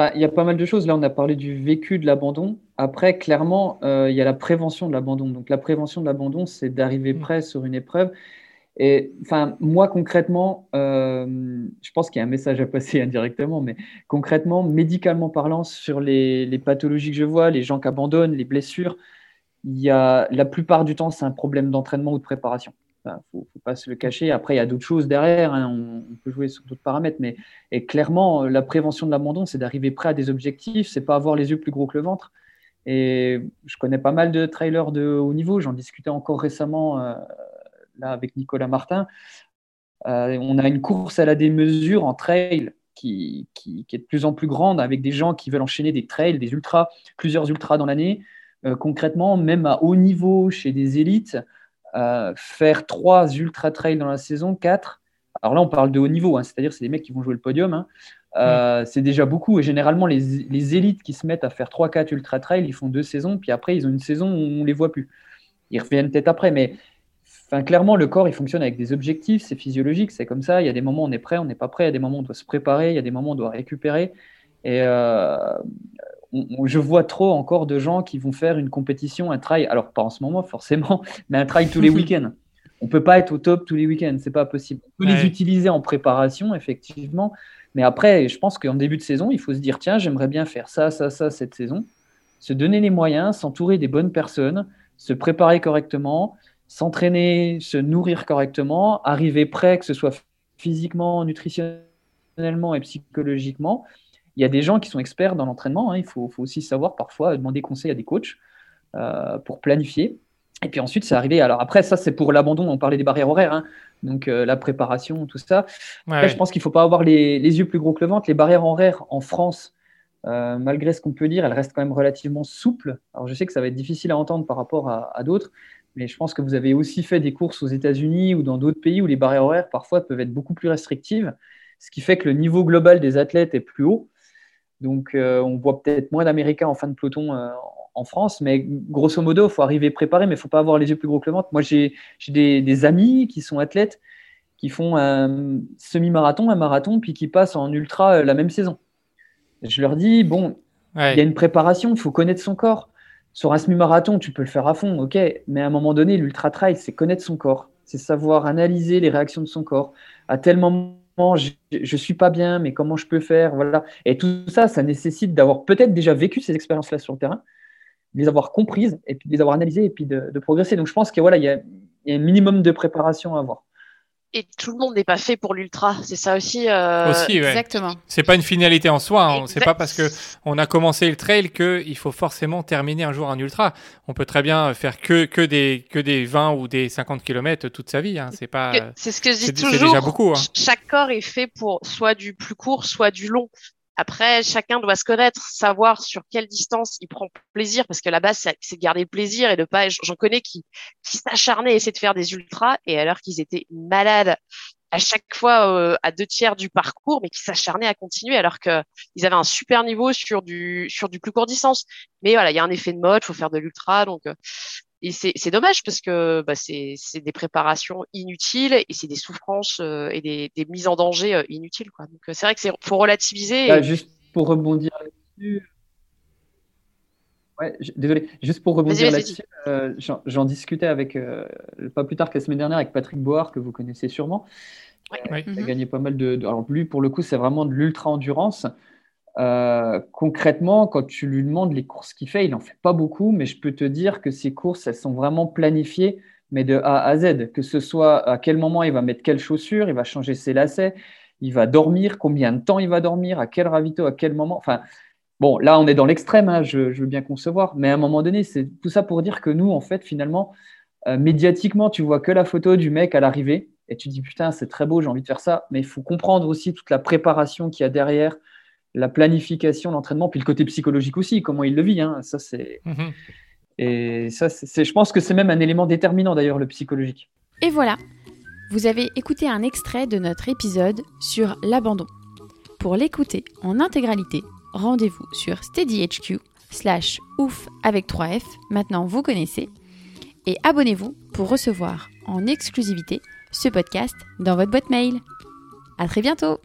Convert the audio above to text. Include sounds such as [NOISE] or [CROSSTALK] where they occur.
bah, il y a pas mal de choses. Là, on a parlé du vécu de l'abandon. Après, clairement, euh, il y a la prévention de l'abandon. Donc, la prévention de l'abandon, c'est d'arriver mm. prêt sur une épreuve. Et enfin, moi, concrètement, euh, je pense qu'il y a un message à passer [LAUGHS] indirectement, mais concrètement, médicalement parlant, sur les, les pathologies que je vois, les gens qui abandonnent, les blessures, il y a, la plupart du temps, c'est un problème d'entraînement ou de préparation. Ne faut, pas se le cacher. Après, il y a d'autres choses derrière. Hein. On, peut jouer sur d'autres paramètres. Mais clairement, la prévention de l'abandon, c'est d'arriver prêt à des objectifs. C'est pas avoir les yeux plus gros que le ventre. Et je connais pas mal de trailers de haut niveau. J'en discutais encore récemment euh, là avec Nicolas Martin. Euh, on a une course à la démesure en trail qui, est de plus en plus grande avec des gens qui veulent enchaîner des trails, des ultras, plusieurs ultras dans l'année. Euh, concrètement, même à haut niveau chez des élites, euh, faire trois ultra trails dans la saison, quatre. Alors là, on parle de haut niveau, hein, c'est-à-dire c'est des mecs qui vont jouer le podium. Hein. Euh, c'est déjà beaucoup. Et généralement, les, les, élites qui se mettent à faire 3-4 ultra trails, ils font deux saisons, puis après, ils ont une saison où on ne les voit plus. Ils reviennent peut-être après, mais enfin, clairement, le corps, il fonctionne avec des objectifs, c'est physiologique, c'est comme ça. Il y a des moments où on est prêt, on n'est pas prêt, il y a des moments où on doit se préparer, il y a des moments où on doit récupérer. Et euh, je vois trop encore de gens qui vont faire une compétition, un trail, alors pas en ce moment forcément, [LAUGHS] mais un trail tous les [LAUGHS] week-ends. On peut pas être au top tous les week-ends, c'est pas possible. On peut les utiliser en préparation, effectivement, mais après, je pense qu'en début de saison, il faut se dire tiens, j'aimerais bien faire ça, ça, ça cette saison, se donner les moyens, s'entourer des bonnes personnes, se préparer correctement, s'entraîner, se nourrir correctement, arriver prêt, que ce soit physiquement, nutritionnellement et psychologiquement, il y a des gens qui sont experts dans l'entraînement. Hein. il faut, aussi savoir parfois demander conseil à des coachs euh, pour planifier. Et puis ensuite, c'est arrivé. Alors après, ça, c'est pour l'abandon. On parlait des barrières horaires. Hein. donc euh, la préparation, tout ça. je pense qu'il ne faut pas avoir les, yeux plus gros que le ventre. Les barrières horaires en France, euh, malgré ce qu'on peut dire, elles restent quand même relativement souples. Alors je sais que ça va être difficile à entendre par rapport à, à d'autres. Mais je pense que vous avez aussi fait des courses aux États-Unis ou dans d'autres pays où les barrières horaires parfois peuvent être beaucoup plus restrictives, ce qui fait que le niveau global des athlètes est plus haut. Donc, euh, on voit peut-être moins d'Américains en fin de peloton euh, en France, mais grosso modo, il faut arriver préparé, mais il ne faut pas avoir les yeux plus gros que le ventre. Moi, j'ai des, amis qui sont athlètes, qui font un semi-marathon, un marathon, puis qui passent en ultra euh, la même saison. Je leur dis, bon, il y a une préparation, il faut connaître son corps. Sur un semi-marathon, tu peux le faire à fond, ok, mais à un moment donné, l'ultra-trail, c'est connaître son corps, c'est savoir analyser les réactions de son corps. À tel moment je, ne suis pas bien, mais comment je peux faire, voilà. Et tout ça, ça nécessite d'avoir peut-être déjà vécu ces expériences-là sur le terrain, de les avoir comprises et puis de les avoir analysées et puis de, progresser. Donc je pense qu'il voilà, il y a un minimum de préparation à avoir et tout le monde n'est pas fait pour l'ultra. C'est ça aussi. Euh... Aussi, Exactement. C'est pas une finalité en soi. Hein. C'est pas parce que on a commencé le trail que il faut forcément terminer un jour un ultra. On peut très bien faire que que des que des 20 ou des 50 km toute sa vie. Hein. C'est pas. C'est ce que je dis toujours. Déjà beaucoup, hein. Chaque corps est fait pour soit du plus court, soit du long. Après, chacun doit se connaître, savoir sur quelle distance il prend plaisir, parce que la base, c'est de garder le plaisir et de pas. J'en connais qui, qui s'acharnaient à essayer de faire des ultras, et alors qu'ils étaient malades à chaque fois euh, à deux tiers du parcours, mais qui s'acharnaient à continuer alors que ils avaient un super niveau sur du plus court distance. Mais voilà, il y a un effet de mode, faut faire de l'ultra, donc euh, et c'est dommage parce que bah, c'est des préparations inutiles et c'est des souffrances euh, et des, des, mises en danger euh, inutiles. Quoi. Donc c'est vrai que c'est faut relativiser. Bah, juste pour rebondir là-dessus. Ouais, désolé, juste pour rebondir là-dessus, euh, j'en discutais avec, pas plus tard que la semaine dernière, avec Patrick Board, que vous connaissez sûrement. Ouais. Il a gagné pas mal de, de, Alors, lui, pour le coup, c'est vraiment de l'ultra-endurance. Euh, concrètement, quand tu lui demandes les courses qu'il fait, il n'en fait pas beaucoup, mais je peux te dire que ces courses, elles sont vraiment planifiées, mais de A à Z, que ce soit à quel moment il va mettre quelle chaussure, il va changer ses lacets, il va dormir, combien de temps il va dormir, à quel ravito, à quel moment. Enfin, bon, là, on est dans l'extrême, hein, je, veux bien concevoir, mais à un moment donné, c'est tout ça pour dire que nous, en fait, finalement, euh, médiatiquement, tu vois que la photo du mec à l'arrivée, et tu dis, putain, c'est très beau, j'ai envie de faire ça, mais il faut comprendre aussi toute la préparation qu'il y a derrière, la planification, l'entraînement, puis le côté psychologique aussi, comment il le vit. Hein. Ça, c'est. Mhm. Et ça, c'est, je pense que c'est même un élément déterminant d'ailleurs, le psychologique. Et voilà, vous avez écouté un extrait de notre épisode sur l'abandon. Pour l'écouter en intégralité, rendez-vous sur steadyhq slash ouf avec 3F, maintenant vous connaissez, et abonnez-vous pour recevoir en exclusivité ce podcast dans votre boîte mail. À très bientôt